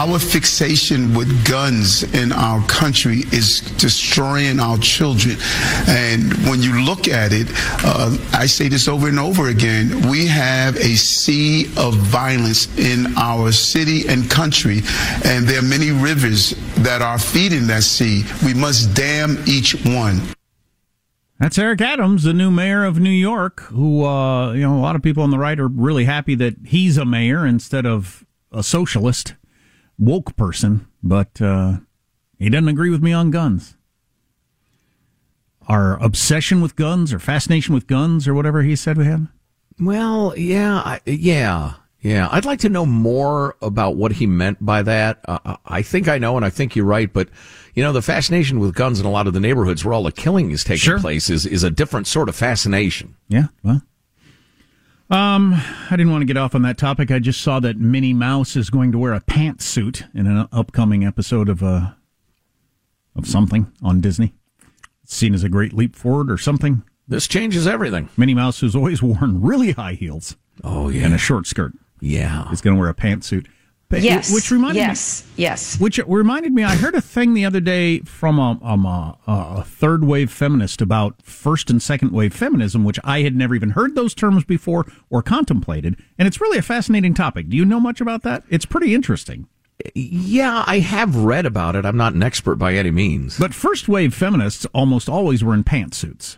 Our fixation with guns in our country is destroying our children. And when you look at it, uh, I say this over and over again, we have a sea of violence in our city and country, and there are many rivers that are feeding that sea. We must dam each one. That's Eric Adams, the new mayor of New York, who, uh, you know, a lot of people on the right are really happy that he's a mayor instead of a socialist woke person, but uh, he doesn't agree with me on guns. Our obsession with guns or fascination with guns or whatever he said we had? Well, yeah, I, yeah, yeah. I'd like to know more about what he meant by that. Uh, I think I know, and I think you're right, but you know, the fascination with guns in a lot of the neighborhoods where all the killing is taking Sure. place is, is a different sort of fascination. Yeah, well. Um, I didn't want to get off on that topic. I just saw that Minnie Mouse is going to wear a pantsuit in an upcoming episode of uh of something on Disney. It's seen as a great leap forward or something. This changes everything. Minnie Mouse, who's always worn really high heels Oh, yeah. and a short skirt, Yeah. is going to wear a pantsuit. But- Yes. which reminded me. yes. Yes. Which reminded me, I heard a thing the other day from a, um, a, a third wave feminist about first and second wave feminism, which I had never even heard those terms before or contemplated. And it's really a fascinating topic. Do you know much about that? It's pretty interesting. Yeah, I have read about it. I'm not an expert by any means. But first wave feminists almost always were in pantsuits.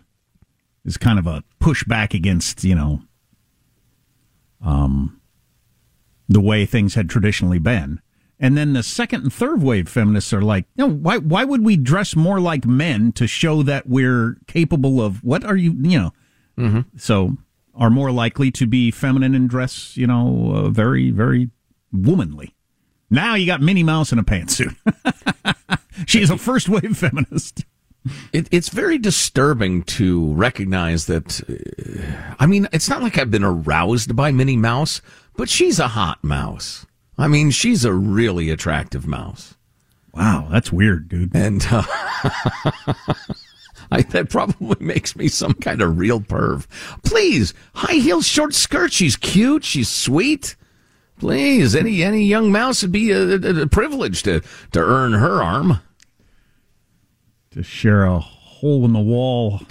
Is kind of a pushback against, you know, um, the way things had traditionally been. And then the second and third wave feminists are like, no, why why would we dress more like men to show that we're capable of what are you, you know? Mm-hmm. So are more likely to be feminine and dress, you know, uh, very very womanly. Now you got Minnie Mouse in a pantsuit. She's a first wave feminist. It, it's very disturbing to recognize that. Uh, I mean, it's not like I've been aroused by Minnie Mouse, but she's a hot mouse. I mean, she's a really attractive mouse. Wow, that's weird, dude. And uh, I, that probably makes me some kind of real perv. Please, high heels, short skirt. She's cute. She's sweet. Please, any any young mouse would be uh, uh, uh, a, a, a privilege to to earn her arm. To share a hole in the wall.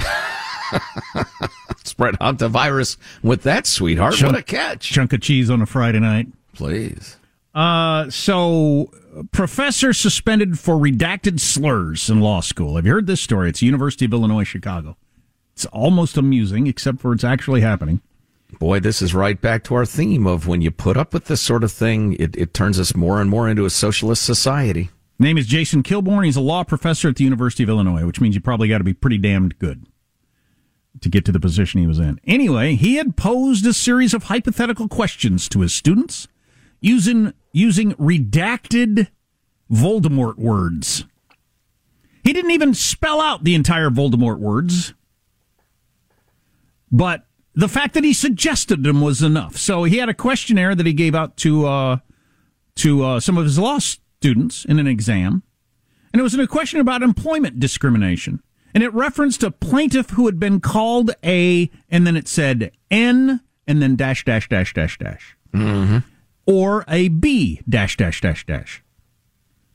Spread hantavirus with that sweetheart. Chunk- what a catch! Chunk of cheese on a Friday night. Please. Uh, so professor suspended for redacted slurs in law school. Have you heard this story? It's University of Illinois, Chicago. It's almost amusing, except for it's actually happening. Boy, this is right back to our theme of when you put up with this sort of thing, it, it turns us more and more into a socialist society. Name is Jason Kilborn. He's a law professor at the University of Illinois, which means you probably got to be pretty damned good. To get to the position he was in. Anyway, he had posed a series of hypothetical questions to his students using using redacted Voldemort words. He didn't even spell out the entire Voldemort words, but the fact that he suggested them was enough. So he had a questionnaire that he gave out to uh, to uh, some of his law students in an exam, and it was a question about employment discrimination, and it referenced a plaintiff who had been called a, and then it said N, and then dash dash dash dash dash, mm-hmm. or a B dash dash dash dash.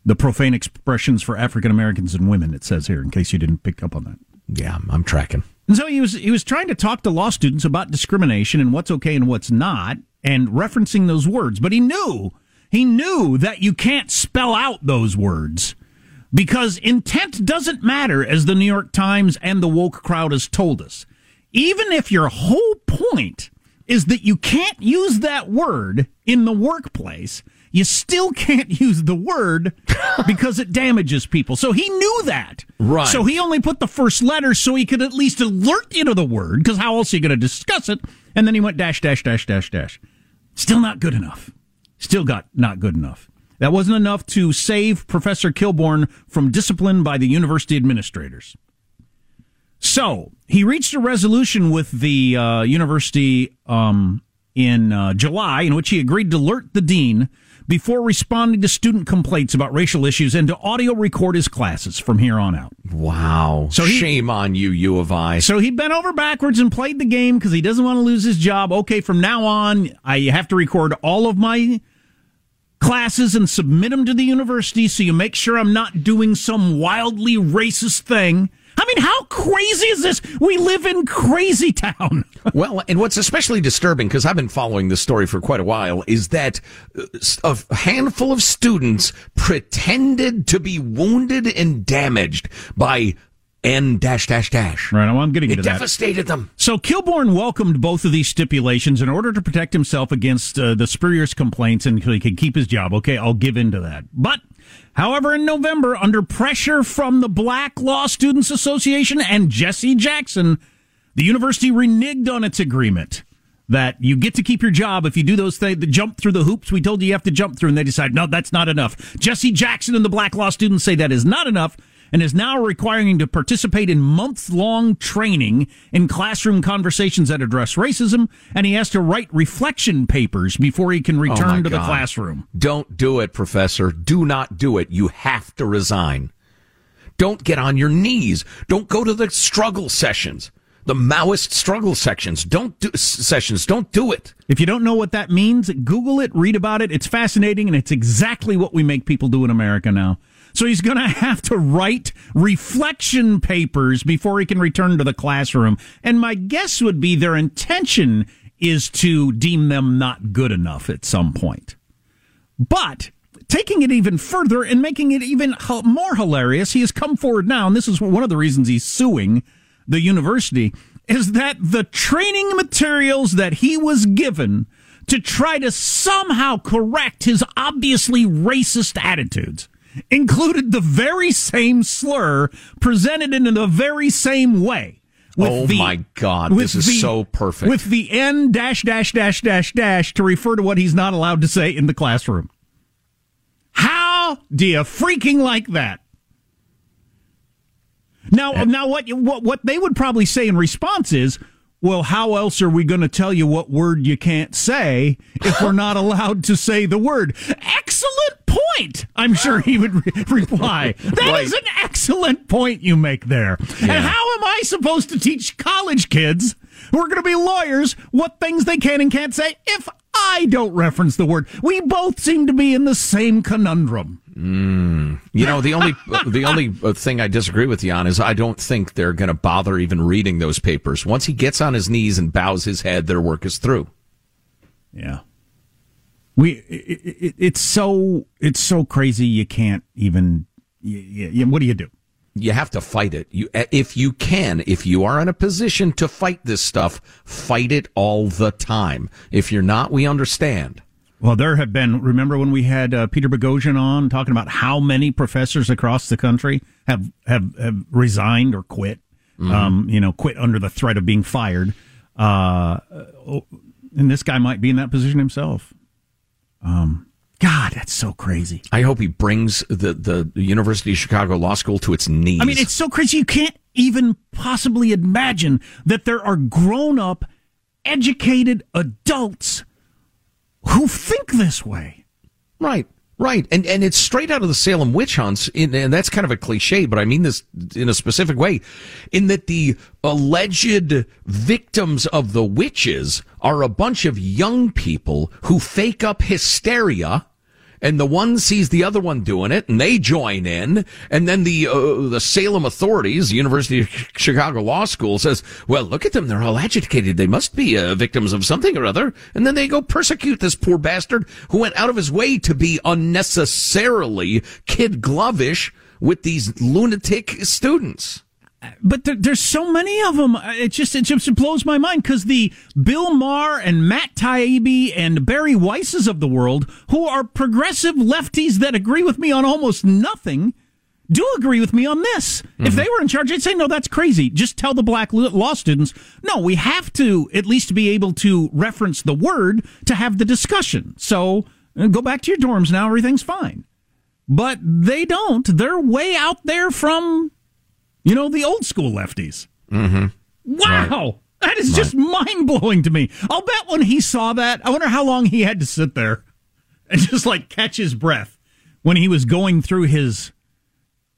The profane expressions for African Americans and women. It says here, in case you didn't pick up on that. Yeah, I'm tracking. And so he was he was trying to talk to law students about discrimination and what's okay and what's not, and referencing those words. But he knew he knew that you can't spell out those words because intent doesn't matter, as the New York Times and the woke crowd has told us. Even if your whole point is that you can't use that word in the workplace, you still can't use the word because it damages people. So he knew that. Right. So he only put the first letter so he could at least alert you to the word because how else are you going to discuss it? And then he went dash, dash, dash, dash, dash. Still not good enough. Still got not good enough. That wasn't enough to save Professor Kilborn from discipline by the university administrators. So he reached a resolution with the uh, university um, in uh, July in which he agreed to alert the dean before responding to student complaints about racial issues and to audio record his classes from here on out. Wow. So he- Shame on you, U of I. So he bent over backwards and played the game because he doesn't want to lose his job. Okay, from now on, I have to record all of my classes and submit them to the university so you make sure I'm not doing some wildly racist thing. I mean, how crazy is this? We live in crazy town. well, and what's especially disturbing, because I've been following this story for quite a while, is that uh, a handful of students pretended to be wounded and damaged by N dash dash dash. Right, well, I'm getting It into that. devastated them. So Kilborn welcomed both of these stipulations in order to protect himself against uh, the spurious complaints and so he could keep his job. Okay, I'll give in to that. But, however, in November, under pressure from the Black Law Students Association and Jesse Jackson, the university reneged on its agreement that you get to keep your job if you do those things, the jump through the hoops we told you you have to jump through, and they decide, no, that's not enough. Jesse Jackson and the Black Law students say that is not enough and is now requiring him to participate in month long training in classroom conversations that address racism, and he has to write reflection papers before he can Oh, return to the classroom. Don't do it, Professor. Do not do it. You have to resign. Don't get on your knees. Don't go to the struggle sessions, the Maoist struggle sections. Don't do sessions. Don't do it. If you don't know what that means, Google it, read about it. It's fascinating, and it's exactly what we make people do in America now. So he's going to have to write reflection papers before he can return to the classroom. And my guess would be their intention is to deem them not good enough at some point. But taking it even further and making it even more hilarious, he has come forward now, and this is one of the reasons he's suing the university, is that the training materials that he was given to try to somehow correct his obviously racist attitudes included the very same slur presented in the very same way. with Oh the- my God, this is so perfect. With the N dash dash dash dash dash to refer to what he's not allowed to say in the classroom. How do you freaking like that? Now, now what, what what they would probably say in response is, well, how else are we going to tell you what word you can't say if we're not allowed to say the word? Excellent point. I'm sure he would re- reply. That is Right. an excellent point you make there. And how am I supposed to teach college kids who are going to be lawyers what things they can and can't say if I don't reference the word? We both seem to be in the same conundrum. You know, the only the only uh, thing I disagree with you on is I don't think they're going to bother even reading those papers. Once he gets on his knees and bows his head, their work is through. Yeah. We it, it, it's so it's so crazy you can't even y y what do you do? You have to fight it. You, uh, if you can, if you are in a position to fight this stuff, fight it all the time. If you're not, we understand. Well, there have been. Remember when we had uh, Peter Boghossian on talking about how many professors across the country have have, have resigned or quit Um, you know, quit under the threat of being fired. Uh, and this guy might be in that position himself. Um, God, that's so crazy. I hope he brings the, the University of Chicago Law School to its knees. I mean, it's so crazy. You can't even possibly imagine that there are grown up, educated adults who think this way. Right. Right, and and it's straight out of the Salem witch hunts, in, and that's kind of a cliche, but I mean this in a specific way, in that the alleged victims of the witches are a bunch of young people who fake up hysteria and the one sees the other one doing it, and they join in, and then the uh, the Salem authorities, the University of Chicago Law School, says, "Well, look at them; they're all agitated. They must be uh, victims of something or other." And then they go persecute this poor bastard who went out of his way to be unnecessarily kid glovish with these lunatic students but there, there's so many of them. It just it just blows my mind because the Bill Maher and Matt Taibbi and Bari Weisses of the world, who are progressive lefties that agree with me on almost nothing, do agree with me on this. Mm-hmm. If they were in charge, I'd say no, that's crazy. Just tell the black law students, no, we have to at least be able to reference the word to have the discussion. So uh, go back to your dorms now. Everything's fine. But they don't. They're way out there from you know, the old school lefties. Mm-hmm. Wow. Right. That is right. just mind blowing to me. I'll bet when he saw that, I wonder how long he had to sit there and just like catch his breath when he was going through his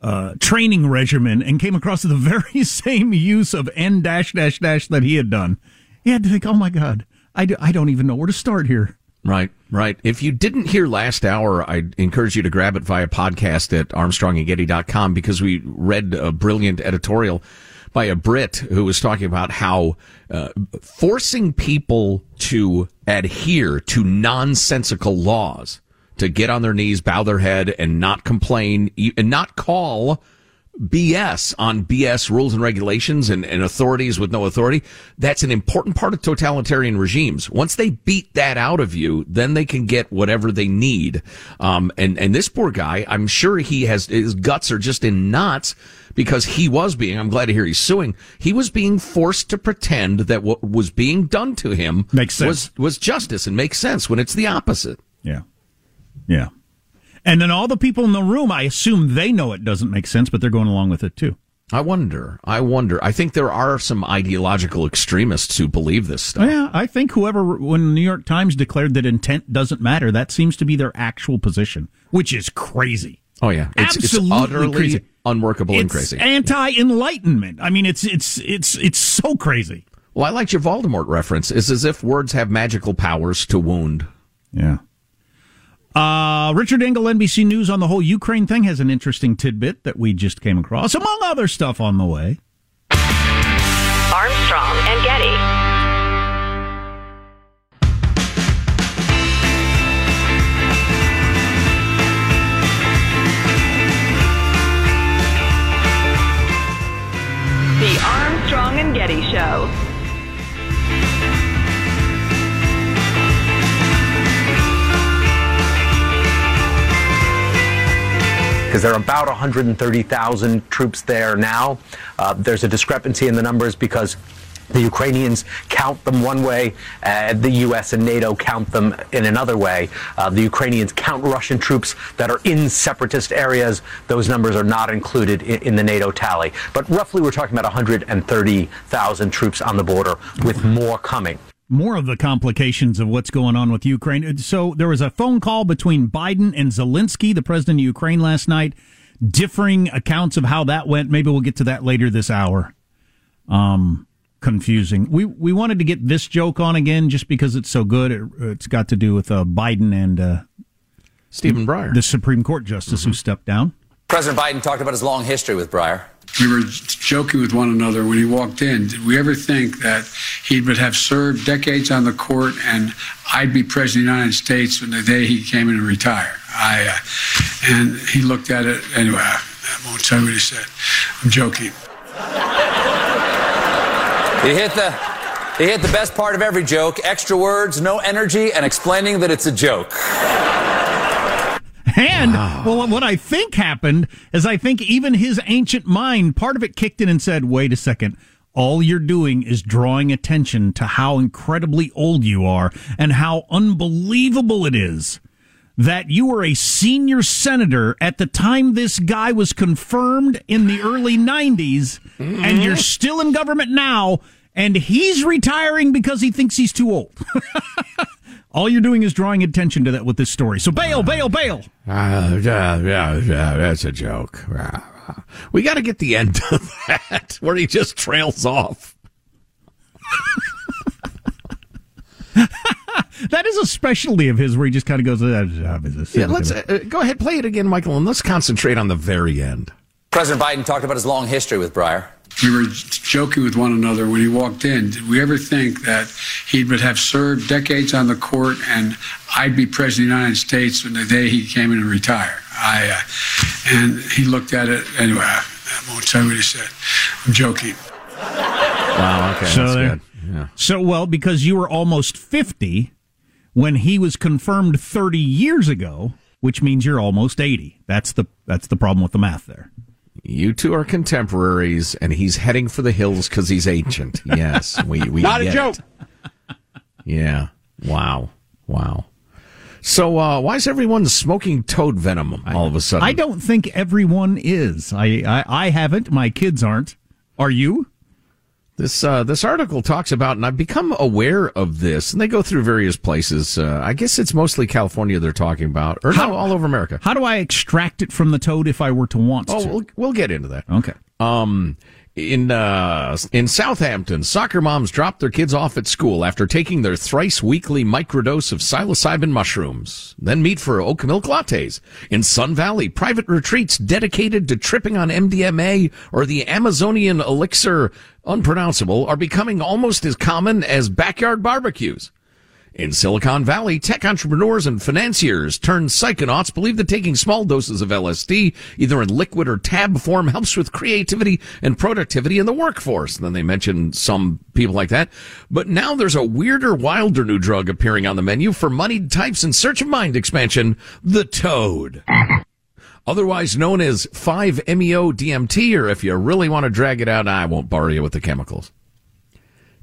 uh, training regimen and came across the very same use of N dash dash dash that he had done. He had to think, oh my God, I, do, I don't even know where to start here. Right, right. If you didn't hear last hour, I encourage you to grab it via podcast at armstrongandgetty.com because we read a brilliant editorial by a Brit who was talking about how uh, forcing people to adhere to nonsensical laws, to get on their knees, bow their head, and not complain, and not call BS on BS rules and regulations and, and authorities with no authority. That's an important part of totalitarian regimes. Once they beat that out of you, then they can get whatever they need. Um, and, and this poor guy, I'm sure he has, his guts are just in knots because he was being, I'm glad to hear he's suing. He was being forced to pretend that what was being done to him makes sense. was, was justice and makes sense when it's the opposite. Yeah. Yeah. And then all the people in the room, I assume they know it doesn't make sense, but they're going along with it too. I wonder. I wonder. I think there are some ideological extremists who believe this stuff. Yeah, I think whoever, when the New York Times declared that intent doesn't matter, that seems to be their actual position, which is crazy. Oh yeah, it's, absolutely it's utterly crazy. unworkable it's and crazy. Anti-enlightenment. I mean, it's it's it's it's so crazy. Well, I liked your Voldemort reference. It's as if words have magical powers to wound. Yeah. Uh, Richard Engel, NBC News on the whole Ukraine thing has an interesting tidbit that we just came across, among other stuff on the way. Armstrong and Getty. The Armstrong and Getty Show. Because there are about 130,000 troops there now. Uh, there's a discrepancy in the numbers because the Ukrainians count them one way, uh, the U.S. and NATO count them in another way. Uh, the Ukrainians count Russian troops that are in separatist areas. Those numbers are not included in, in the NATO tally. But roughly, we're talking about 130,000 troops on the border, with more coming more of the complications of what's going on with Ukraine. So there was a phone call between Biden and Zelensky, the president of Ukraine, last night. Differing accounts of how that went. Maybe we'll get to that later this hour. Um, confusing. We we wanted to get this joke on again just because it's so good. It, has got to do with uh, Biden and uh, Stephen Breyer, the Supreme Court justice mm-hmm. who stepped down. President Biden talked about his long history with Breyer we were joking with one another when he walked in. Did we ever think that he would have served decades on the court and I'd be president of the United States when the day he came in to retire? I uh, and he looked at it anyway. I won't tell you what he said. I'm joking. He hit the he hit the best part of every joke: extra words, no energy, and explaining that it's a joke. And well, what I think happened is I think even his ancient mind, part of it kicked in and said, wait a second. All you're doing is drawing attention to how incredibly old you are and how unbelievable it is that you were a senior senator at the time this guy was confirmed in the early 90s and you're mm-hmm. still in government now and he's retiring because he thinks he's too old. All you're doing is drawing attention to that with this story. So bail, bail, bail. Uh, yeah, yeah, yeah, that's a joke. We got to get the end of that where he just trails off. that is a specialty of his where he just kind of goes, uh, yeah, let's uh, go ahead, play it again, Michael, and let's concentrate on the very end. President Biden talked about his long history with Breyer. We were joking with one another when he walked in. Did we ever think that he would have served decades on the court and I'd be president of the United States when the day he came in and retired? I, uh, and he looked at it anyway. I, I won't tell you what he said. I'm joking. Wow. Okay. So that's there- good. Yeah. So, well, because you were almost 50 when he was confirmed 30 years ago, which means you're almost 80. That's the that's the problem with the math there. You two are contemporaries, and he's heading for the hills because he's ancient. Yes, we we Not a joke. it. Yeah. Wow. Wow. So, uh, why is everyone smoking toad venom all of a sudden? I don't think everyone is. I, I I haven't. My kids aren't. Are you? This uh, this article talks about, and I've become aware of this, and they go through various places. Uh, I guess it's mostly California they're talking about, or no, all over America. How do I extract it from the toad if I were to want Oh, to? we'll, we'll get into that. Okay. Um, in uh, in Southampton, soccer moms dropped their kids off at school after taking their thrice weekly microdose of psilocybin mushrooms, then meet for oat milk lattes. In Sun Valley, private retreats dedicated to tripping on MDMA or the Amazonian elixir unpronounceable are becoming almost as common as backyard barbecues. In Silicon Valley, tech entrepreneurs and financiers turned psychonauts believe that taking small doses of LSD, either in liquid or tab form, helps with creativity and productivity in the workforce. And then they mentioned some people like that. But now there's a weirder, wilder new drug appearing on the menu for moneyed types in search of mind expansion, the Toad. Otherwise known as 5-MeO-DMT, or if you really want to drag it out, I won't bore you with the chemicals.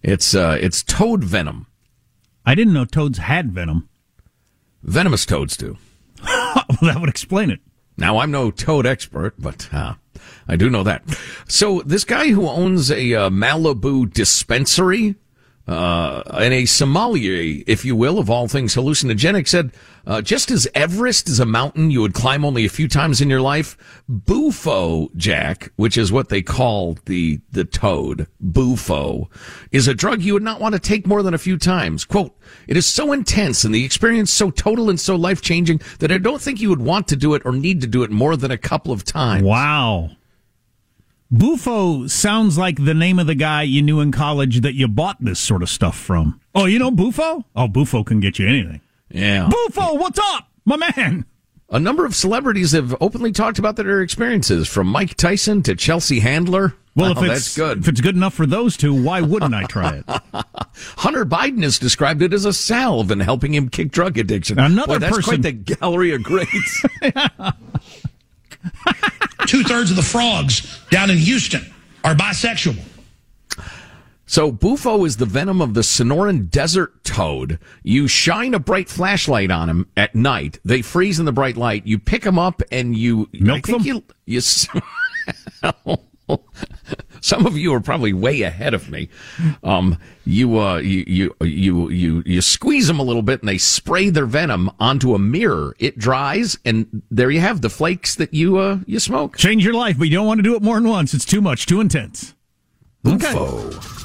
It's, uh, it's toad venom. I didn't know toads had venom. Venomous toads do. well, that would explain it. Now, I'm no toad expert, but uh, I do know that. So, this guy who owns a uh, Malibu dispensary uh, and a sommelier, if you will, of all things hallucinogenic, said uh, just as Everest is a mountain you would climb only a few times in your life, Bufo Jack, which is what they call the the toad, Bufo, is a drug you would not want to take more than a few times. Quote, it is so intense and the experience so total and so life changing that I don't think you would want to do it or need to do it more than a couple of times. Wow. Bufo sounds like the name of the guy you knew in college that you bought this sort of stuff from. Oh, you know Bufo? Oh, Bufo can get you anything. Yeah. Bufo, what's up, my man? A number of celebrities have openly talked about their experiences, from Mike Tyson to Chelsea Handler. Well, if Oh, it's that's good. if it's good enough for those two, why wouldn't I try it? Hunter Biden has described it as a salve and helping him kick drug addiction. Another Boy, that's person- quite the gallery of greats. Two thirds of the frogs down in Houston are bisexual. So, Bufo is the venom of the Sonoran desert toad. You shine a bright flashlight on them at night. They freeze in the bright light. You pick them up and you Milk them? You, you Some of you are probably way ahead of me. Um, you, uh, you, you, you, you, you squeeze them a little bit and they spray their venom onto a mirror. It dries and there you have the flakes that you, uh, you smoke. Change your life, but you don't want to do it more than once. It's too much, too intense. Bufo.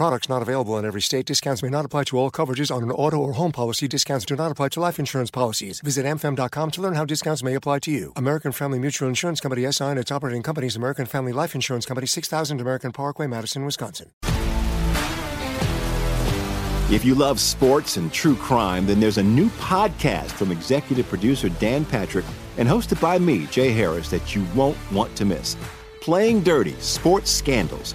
Products not available in every state. Discounts may not apply to all coverages on an auto or home policy. Discounts do not apply to life insurance policies. Visit amfam.com to learn how discounts may apply to you. American Family Mutual Insurance Company SI and its operating companies American Family Life Insurance Company 6000 American Parkway, Madison, Wisconsin. If you love sports and true crime, then there's a new podcast from executive producer Dan Patrick and hosted by me, Jay Harris, that you won't want to miss. Playing Dirty Sports Scandals.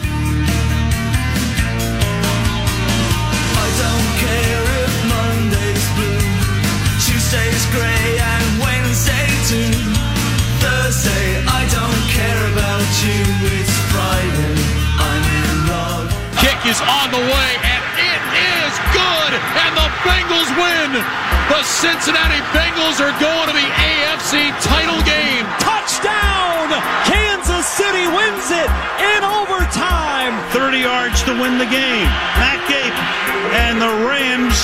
Kick is on the way, and it is good, and the Bengals win. The Cincinnati Bengals are going to the AFC title game. Touchdown! Kansas City wins it in overtime. 30 yards to win the game. Matt Gape and the Rams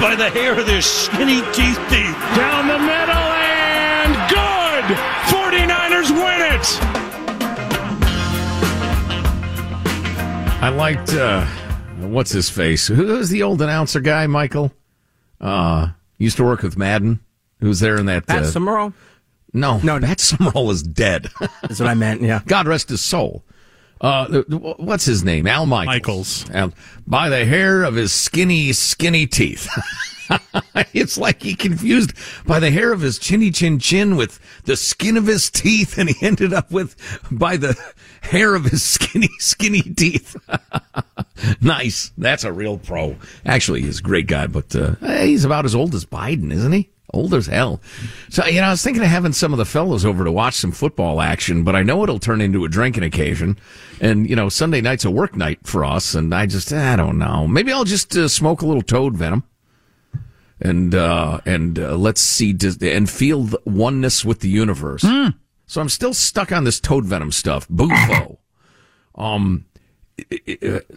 by the hair of their skinny teeth teeth. Down the middle and good! 49ers win it! I liked uh, what's his face? Who's the old announcer guy? Michael uh, used to work with Madden. Who's there in that? Pat uh, Summerall? No, no, Pat Summerall is dead. That's what I meant. Yeah. God rest his soul. Uh, what's his name? Al Michaels. Michaels. Al, by the hair of his skinny, skinny teeth. it's like he confused by the hair of his chinny chin chin with the skin of his teeth, and he ended up with by the hair of his skinny, skinny teeth. nice. That's a real pro. Actually, he's a great guy, but uh, he's about as old as Biden, isn't he? Old as hell. So, you know, I was thinking of having some of the fellows over to watch some football action, but I know it'll turn into a drinking occasion. And, you know, Sunday night's a work night for us, and I just, I don't know. Maybe I'll just uh, smoke a little toad venom and uh, and uh, let's see and feel the oneness with the universe. So I'm still stuck on this toad venom stuff. Bufo. um.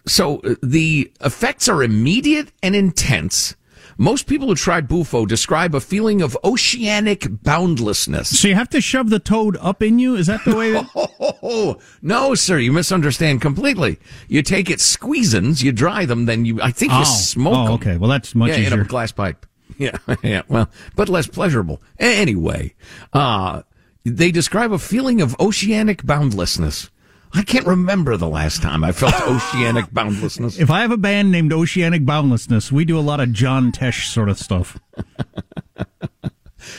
So the effects are immediate and intense. Most people who try Bufo describe a feeling of oceanic boundlessness. So you have to shove the toad up in you? Is that the way that... Oh, no, sir, you misunderstand completely. You take it squeezins, you dry them, then you, I think you Oh. smoke Oh, them. okay. Well, that's much yeah, in a glass pipe. Yeah, yeah, well, but less pleasurable. Anyway, uh, they describe a feeling of oceanic boundlessness. I can't remember the last time I felt oceanic boundlessness. If I have a band named Oceanic Boundlessness, we do a lot of John Tesh sort of stuff.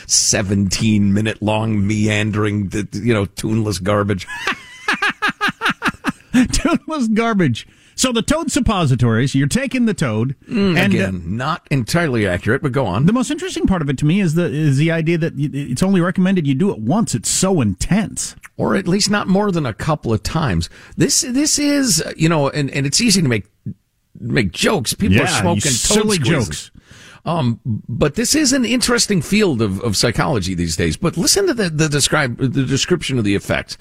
17 minute long meandering, you know, tuneless garbage. Tuneless garbage. So the toad suppositories, you're taking the toad, Mm, and Again, uh, not entirely accurate, but go on. the most interesting part of it to me is the is the idea that it's only recommended you do it once. It's so intense. Or at least not more than a couple of times. This this is you know, and, and it's easy to make make jokes. People Yeah, are smoking silly squeezes. jokes. Um, but this is an interesting field of, of psychology these days. But listen to the, the describe the description of the effects.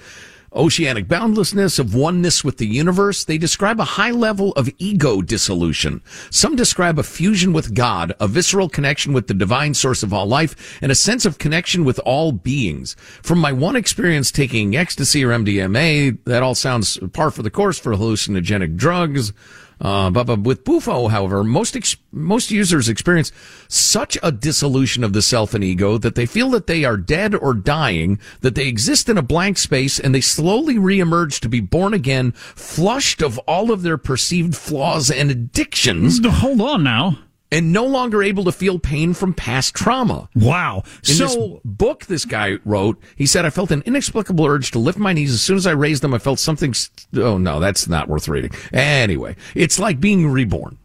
Oceanic boundlessness, of oneness with the universe. They describe a high level of ego dissolution. Some describe a fusion with God, a visceral connection with the divine source of all life, and a sense of connection with all beings. From my one experience taking ecstasy or MDMA, that all sounds par for the course for hallucinogenic drugs. Uh, but, but with Bufo, however, most ex- most users experience such a dissolution of the self and ego that they feel that they are dead or dying, that they exist in a blank space, and they slowly reemerge to be born again, flushed of all of their perceived flaws and addictions. Hold on now. And no longer able to feel pain from past trauma. Wow. In so this book this guy wrote, he said, I felt an inexplicable urge to lift my knees. As soon as I raised them, I felt something. St- oh, no, that's not worth reading. Anyway, it's like being reborn.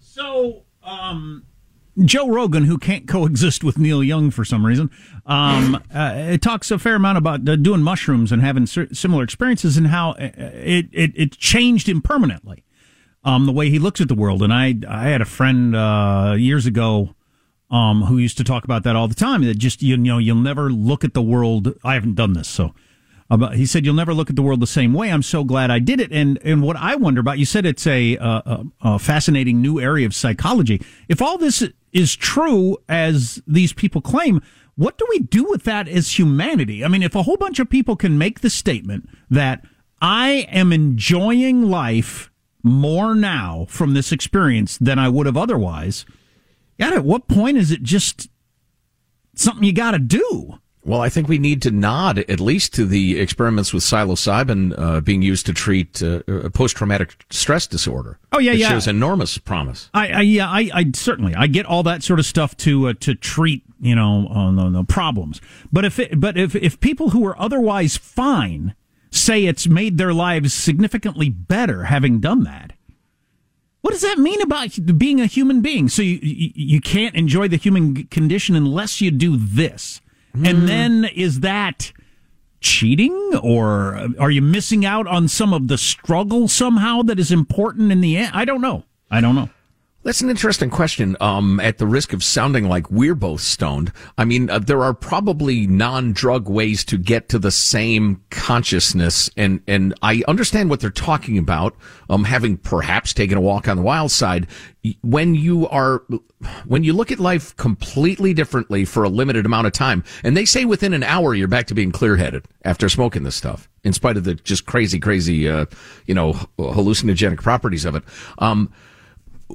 So, um, Joe Rogan, who can't coexist with Neil Young for some reason, um, uh, it talks a fair amount about uh, doing mushrooms and having similar experiences and how uh, it, it, it changed him permanently. Um, the way he looks at the world. And I, I had a friend, uh, years ago, um, who used to talk about that all the time. That just, you know, you'll never look at the world. I haven't done this, so. About, he said, "You'll never look at the world the same way." I'm so glad I did it. And and what I wonder about, you said it's a, a, a fascinating new area of psychology. If all this is true as these people claim, what do we do with that as humanity? I mean, if a whole bunch of people can make the statement that I am enjoying life more now from this experience than I would have otherwise, God, at what point is it just something you got to do? Well, I think we need to nod at least to the experiments with psilocybin uh, being used to treat uh, post traumatic stress disorder. Oh yeah, it yeah, shows enormous promise. I, I yeah, I, I certainly I get all that sort of stuff to uh, to treat you know uh, no, no problems. But if it, but if if people who are otherwise fine say it's made their lives significantly better having done that. What does that mean about being a human being? So you you, you can't enjoy the human condition unless you do this. Hmm. And then is that cheating or are you missing out on some of the struggle somehow that is important in the end? I don't know. I don't know. That's an interesting question. Um, at the risk of sounding like we're both stoned, I mean, uh, there are probably non-drug ways to get to the same consciousness, and and I understand what they're talking about. Um, having perhaps taken a walk on the wild side, when you are, when you look at life completely differently for a limited amount of time, and they say within an hour you're back to being clear-headed after smoking this stuff, in spite of the just crazy, crazy, uh, you know, hallucinogenic properties of it. Um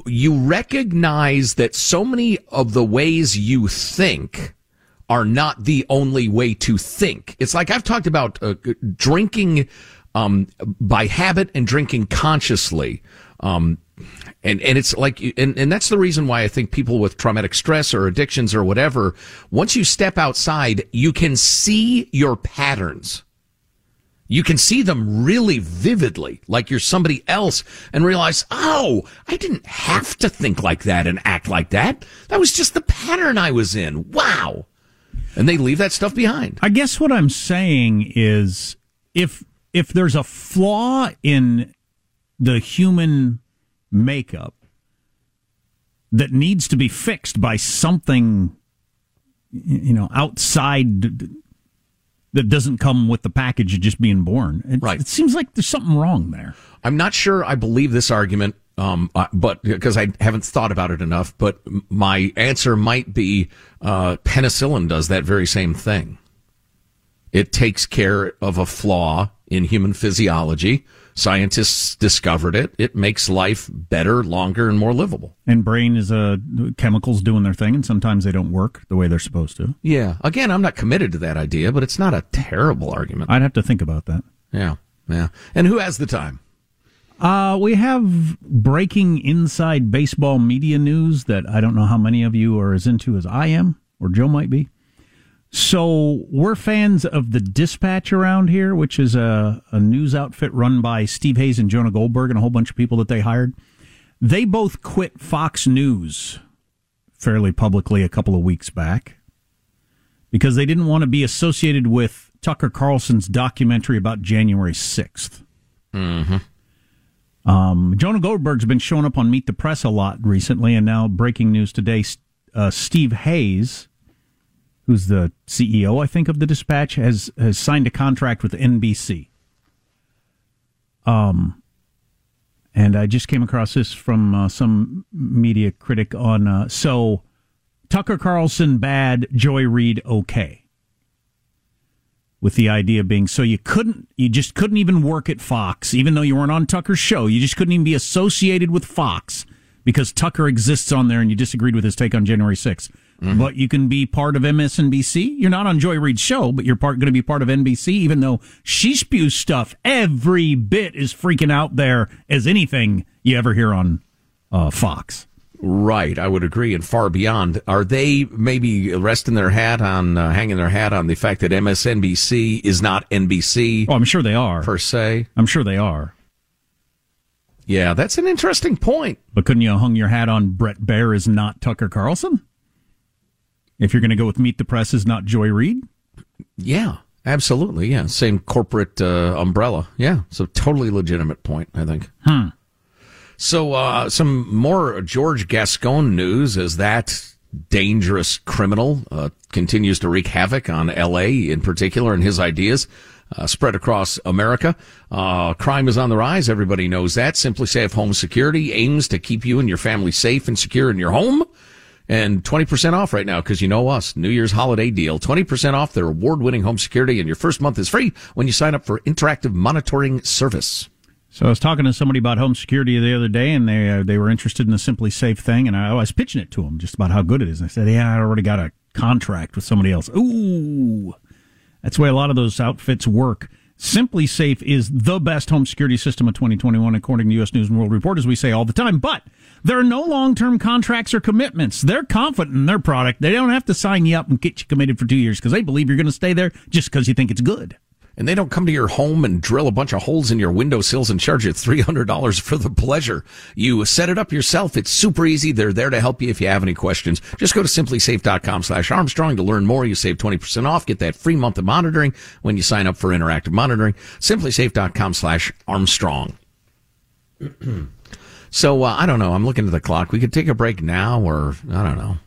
you recognize that so many of the ways you think are not the only way to think. It's like I've talked about uh, drinking um, by habit and drinking consciously. Um, and, and it's like, and, and that's the reason why I think people with traumatic stress or addictions or whatever, once you step outside, you can see your patterns. You can see them really vividly, like you're somebody else, and realize, oh, I didn't have to think like that and act like that. That was just the pattern I was in. Wow. And they leave that stuff behind. I guess what I'm saying is if if there's a flaw in the human makeup that needs to be fixed by something you know outside that doesn't come with the package of just being born. It, right. It seems like there's something wrong there. I'm not sure I believe this argument, um, uh, but because I haven't thought about it enough. But my answer might be uh, penicillin does that very same thing. It takes care of a flaw in human physiology. Scientists discovered it. It makes life better, longer, and more livable. And brain is uh, chemicals doing their thing, and sometimes they don't work the way they're supposed to. Yeah. Again, I'm not committed to that idea, but it's not a terrible argument. I'd have to think about that. Yeah. Yeah. And who has the time? Uh, we have breaking inside baseball media news that I don't know how many of you are as into as I am, or Joe might be. So we're fans of the Dispatch around here, which is a, a news outfit run by Steve Hayes and Jonah Goldberg and a whole bunch of people that they hired. They both quit Fox News fairly publicly a couple of weeks back because they didn't want to be associated with Tucker Carlson's documentary about January 6th. Mm-hmm. Um, Jonah Goldberg's been showing up on Meet the Press a lot recently, and now breaking news today: uh, Steve Hayes, who's the CEO, I think, of the Dispatch, has has signed a contract with NBC. Um, and I just came across this from uh, some media critic on. Uh, so Tucker Carlson bad, Joy Reid okay. With the idea being, so you couldn't, you just couldn't even work at Fox, even though you weren't on Tucker's show. You just couldn't even be associated with Fox because Tucker exists on there and you disagreed with his take on January 6th. But you can be part of MSNBC. You're not on Joy Reid's show, but you're part, going to be part of NBC, even though she spews stuff every bit as freaking out there as anything you ever hear on uh, Fox. Right, I would agree, and far beyond. Are they maybe resting their hat on, uh, hanging their hat on the fact that MSNBC is not NBC? Oh, I'm sure they are. Per se. I'm sure they are. Yeah, that's an interesting point. But couldn't you have hung your hat on Bret Baier is not Tucker Carlson? If you're going to go with Meet the Press is not Joy Reid? Yeah, absolutely. Yeah, same corporate uh, umbrella. Yeah, so totally legitimate point, I think. Hmm. So, uh, some more George Gascon news as that dangerous criminal uh, continues to wreak havoc on L.A. in particular and his ideas. Uh, spread across America. Uh, crime is on the rise. Everybody knows that. SimpliSafe Home Security aims to keep you and your family safe and secure in your home. And 20% off right now because you know us. New Year's holiday deal. 20% off their award winning home security and your first month is free when you sign up for interactive monitoring service. So I was talking to somebody about home security the other day, and they uh, they were interested in the SimpliSafe thing, and I, I was pitching it to them just about how good it is. And I said, "Yeah, I already got a contract with somebody else." Ooh, that's the way a lot of those outfits work. SimpliSafe is the best home security system of 2021, according to U.S. News and World Report, as we say all the time. But there are no long term contracts or commitments. They're confident in their product. They don't have to sign you up and get you committed for two years because they believe you're going to stay there just because you think it's good. And they don't come to your home and drill a bunch of holes in your windowsills and charge you $300 for the pleasure. You set it up yourself. It's super easy. They're there to help you if you have any questions. Just go to simplisafe.com slash Armstrong to learn more. You save 20% off. Get that free month of monitoring when you sign up for interactive monitoring. SimpliSafe.com slash Armstrong. so, uh, I don't know. I'm looking at the clock. We could take a break now or I don't know.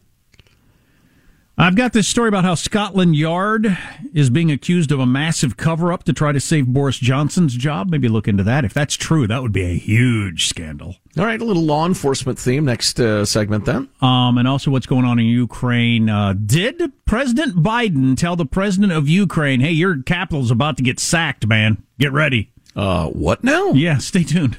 I've got this story about how Scotland Yard is being accused of a massive cover up to try to save Boris Johnson's job. Maybe look into that. If that's true, that would be a huge scandal. All right, a little law enforcement theme next uh, segment then. Um, and also what's going on in Ukraine. Uh, did President Biden tell the president of Ukraine, hey, your capital's about to get sacked, man? Get ready. Uh, what now? Yeah, stay tuned.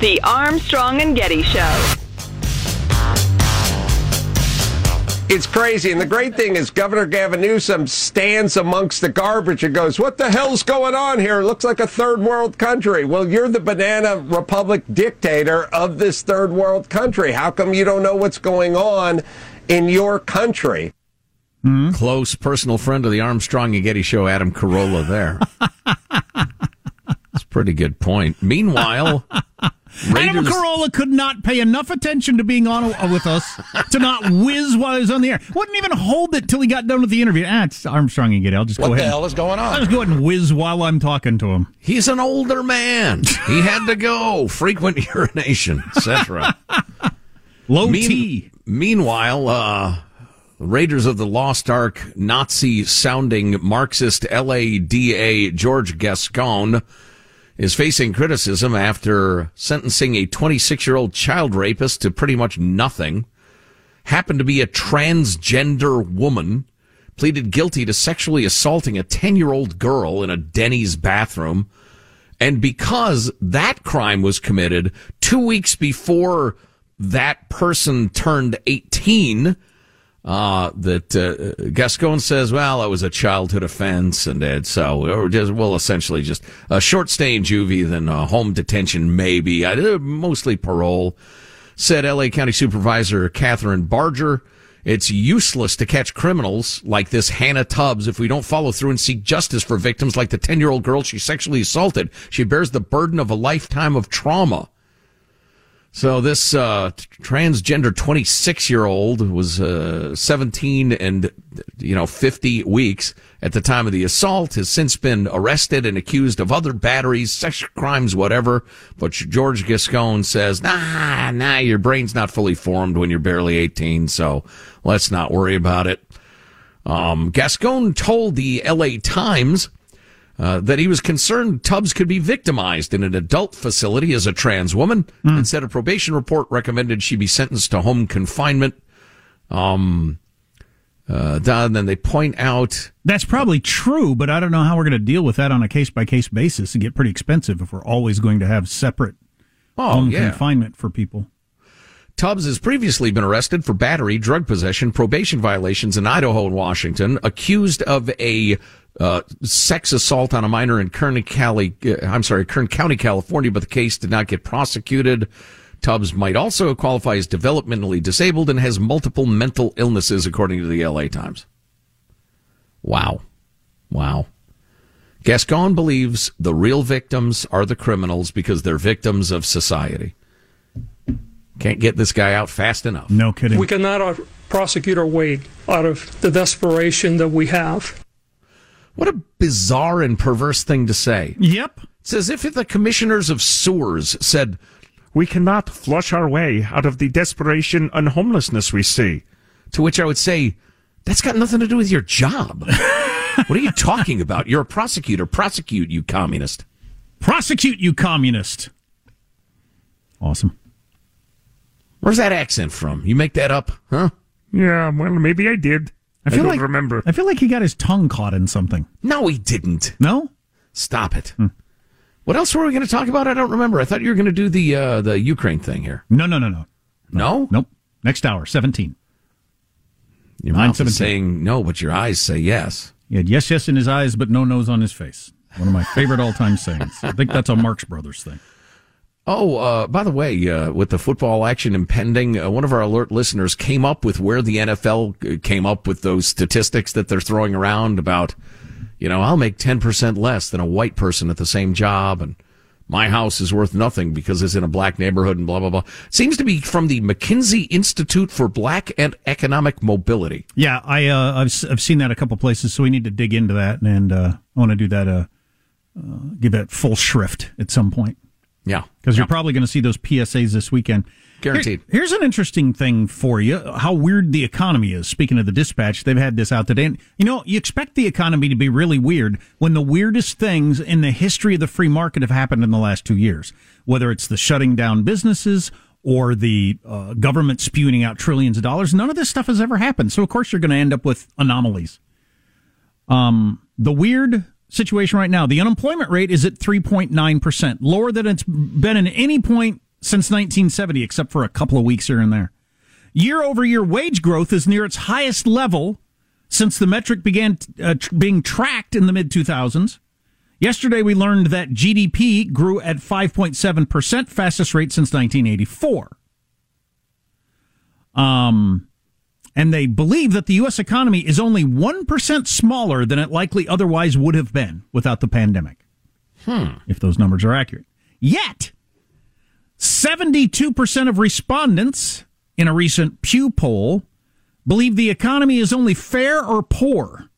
The Armstrong and Getty Show. It's crazy. And the great thing is, Governor Gavin Newsom stands amongst the garbage and goes, What the hell's going on here? It looks like a third world country. Well, you're the banana republic dictator of this third world country. How come you don't know what's going on in your country? Hmm? Close personal friend of the Armstrong and Getty show, Adam Carolla. There, that's a pretty good point. Meanwhile, Adam Carolla could not pay enough attention to being on with us to not whiz while he was on the air. Wouldn't even hold it till he got done with the interview. Ah, it's Armstrong and. I'll just What go the ahead. hell is going on? I'll just go ahead and whiz while I'm talking to him. He's an older man. He had to go. Frequent urination, etc. Low T. Meanwhile, uh, Raiders of the Lost Ark Nazi sounding Marxist LADA George Gascon is facing criticism after sentencing a 26 year old child rapist to pretty much nothing. Happened to be a transgender woman. Pleaded guilty to sexually assaulting a 10 year old girl in a Denny's bathroom. And because that crime was committed two weeks before that person turned 18, uh, that uh, Gascon says, well, it was a childhood offense, and it, so or just well, essentially just a short stay in juvie, then uh, home detention, maybe, uh, mostly parole. Said L.A. County Supervisor Kathryn Barger. It's useless to catch criminals like this Hannah Tubbs if we don't follow through and seek justice for victims like the 10 year old girl she sexually assaulted. She bears the burden of a lifetime of trauma. So this uh, transgender 26 year old was uh, 17 and you know 50 weeks at the time of the assault. Has since been arrested and accused of other batteries, sex crimes, whatever. But George Gascon says, "Nah, nah, your brain's not fully formed when you're barely 18, so let's not worry about it." Um, Gascon told the L.A. Times uh, that he was concerned Tubbs could be victimized in an adult facility as a trans woman, and said a probation report recommended she be sentenced to home confinement. Um, uh, and then they point out That's probably true, but I don't know how we're going to deal with that on a case by case basis. It get pretty expensive if we're always going to have separate Oh, home yeah. confinement for people. Tubbs has previously been arrested for battery, drug possession, probation violations in Idaho and Washington, accused of a uh, sex assault on a minor in Kern County, uh, I'm sorry, Kern County, California, but the case did not get prosecuted. Tubbs might also qualify as developmentally disabled and has multiple mental illnesses, according to the LA Times. Wow. Wow. Gascon believes the real victims are the criminals because they're victims of society. Can't get this guy out fast enough. No kidding. We cannot uh, prosecute our way out of the desperation that we have. What a bizarre and perverse thing to say. Yep. It's as if the commissioners of sewers said, We cannot flush our way out of the desperation and homelessness we see. To which I would say, That's got nothing to do with your job. what are you talking about? You're a prosecutor. Prosecute, you communist. Prosecute, you communist. Awesome. Where's that accent from? You make that up, huh? Yeah, well, maybe I did. I feel don't like remember. I feel like he got his tongue caught in something. No, he didn't. No? Stop it. What else were we going to talk about? I don't remember. I thought you were going to do the uh, the Ukraine thing here. No, no, no, no. No? no? Nope. Next hour, 17. Your mouth 9:17. is saying no, but your eyes say yes. He had yes, yes in his eyes, but no nose on his face. One of my favorite all time sayings. I think that's a Marx Brothers thing. Oh, uh, by the way, uh, with the football action impending, uh, one of our alert listeners came up with where the NFL uh, came up with those statistics that they're throwing around about, you know, I'll make 10% less than a white person at the same job and My house is worth nothing because it's in a black neighborhood and blah blah blah. Seems to be from the McKinsey Institute for Black and Economic Mobility. Yeah, I uh, I've seen that a couple places, so we need to dig into that, and uh, I want to do that. Give that full shrift at some point. Yeah, because you're probably going to see those PSAs this weekend. Guaranteed. Here- here's an interesting thing for you: how weird the economy is. Speaking of the dispatch, they've had this out today. And, you know, you expect the economy to be really weird when the weirdest things in the history of the free market have happened in the last two years. Whether it's the shutting down businesses or the uh, government spewing out trillions of dollars, none of this stuff has ever happened. So of course you're going to end up with anomalies. Um, the weird situation right now, the unemployment rate is at 3.9%, lower than it's been in any point since 1970, except for a couple of weeks here and there. Year over year wage growth is near its highest level since the metric began uh, tr- being tracked in the mid 2000s. Yesterday, we learned that GDP grew at 5.7%, fastest rate since 1984. Um, and they believe that the U.S. economy is only 1% smaller than it likely otherwise would have been without the pandemic, Hmm. if those numbers are accurate. Yet, 72% of respondents in a recent Pew poll believe the economy is only fair or poor.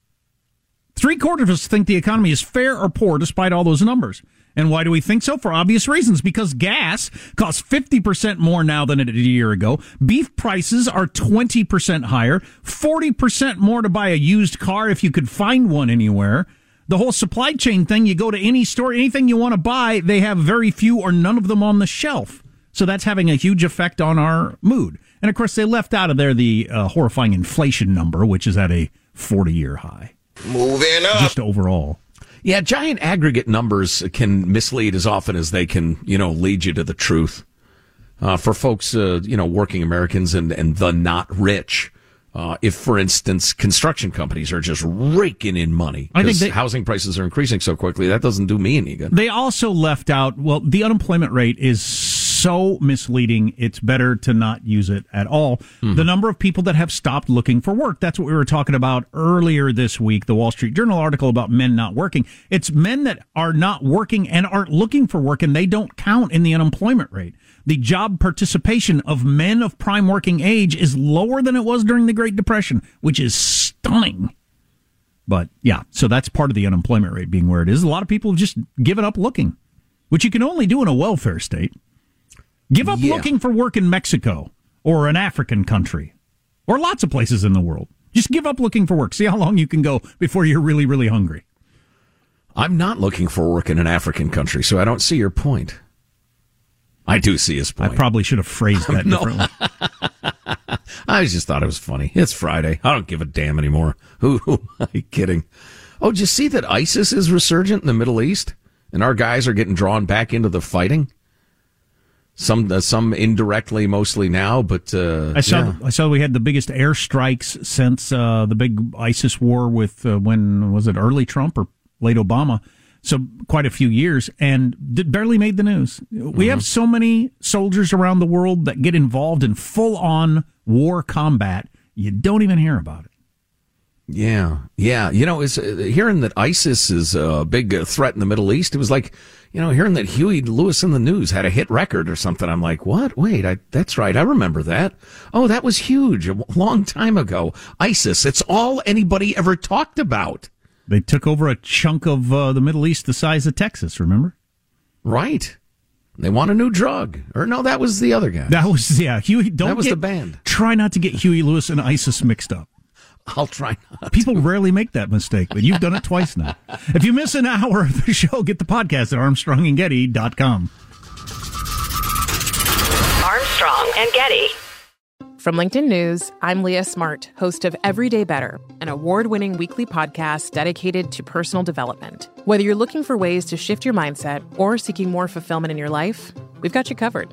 Three quarters of us think the economy is fair or poor despite all those numbers. And why do we think so? For obvious reasons. Because gas costs 50% more now than it did a year ago. Beef prices are 20% higher. 40% more to buy a used car if you could find one anywhere. The whole supply chain thing, you go to any store, anything you want to buy, they have very few or none of them on the shelf. So that's having a huge effect on our mood. And of course, they left out of there the uh, horrifying inflation number, which is at a 40 year high. Moving up. Just overall. Yeah, giant aggregate numbers can mislead as often as they can, you know, lead you to the truth. Uh, for folks, uh, you know, working Americans and, and the not rich, uh, if, for instance, construction companies are just raking in money I think because they- housing prices are increasing so quickly, that doesn't do me any good. They also left out, well, the unemployment rate is so misleading, it's better to not use it at all. Mm-hmm. The number of people that have stopped looking for work. That's what we were talking about earlier this week, the Wall Street Journal article about men not working. It's men that are not working and aren't looking for work, and they don't count in the unemployment rate. The job participation of men of prime working age is lower than it was during the Great Depression, which is stunning. But yeah, so that's part of the unemployment rate being where it is. A lot of people have just given up looking, which you can only do in a welfare state. Give up Yeah. looking for work in Mexico or an African country or lots of places in the world. Just give up looking for work. See how long you can go before you're really, really hungry. I'm not looking for work in an African country, so I don't see your point. I do see his point. I probably should have phrased that differently. I just thought it was funny. It's Friday. I don't give a damn anymore. Who, who am I kidding? Oh, did you see that ISIS is resurgent in the Middle East? And our guys are getting drawn back into the fighting? Some, uh, some indirectly, mostly now, but, uh, I saw. yeah. I saw we had the biggest airstrikes since uh, the big ISIS war with uh, when was it early Trump or late Obama? So quite a few years, and did, barely made the news. We have so many soldiers around the world that get involved in full on war combat. You don't even hear about it. Yeah, yeah. You know, it's uh, hearing that ISIS is a big uh, threat in the Middle East. It was like, you know, hearing that Huey Lewis and the News had a hit record or something. I'm like, what? Wait, I, that's right. I remember that. Oh, that was huge a long time ago. ISIS. It's all anybody ever talked about. They took over a chunk of uh, the Middle East the size of Texas. Remember? Right. They want a new drug. Or no, that was the other guy. That was yeah. Huey. Don't That was get- the band. Try not to get Huey Lewis and ISIS mixed up. I'll try not. People rarely make that mistake, but you've done it twice now. If you miss an hour of the show, get the podcast at armstrongandgetty.com. Armstrong and Getty. From LinkedIn News, I'm Leah Smart, host of Everyday Better, an award winning weekly podcast dedicated to personal development. Whether you're looking for ways to shift your mindset or seeking more fulfillment in your life, we've got you covered.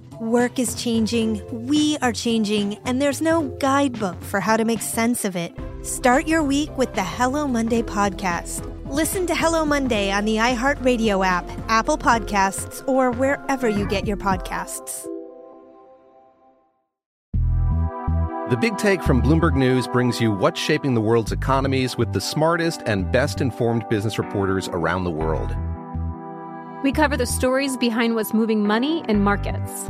Work is changing, we are changing, and there's no guidebook for how to make sense of it. Start your week with the Hello Monday podcast. Listen to Hello Monday on the iHeartRadio app, Apple Podcasts, or wherever you get your podcasts. The Big Take from Bloomberg News brings you what's shaping the world's economies with the smartest and best informed business reporters around the world. We cover the stories behind what's moving money and markets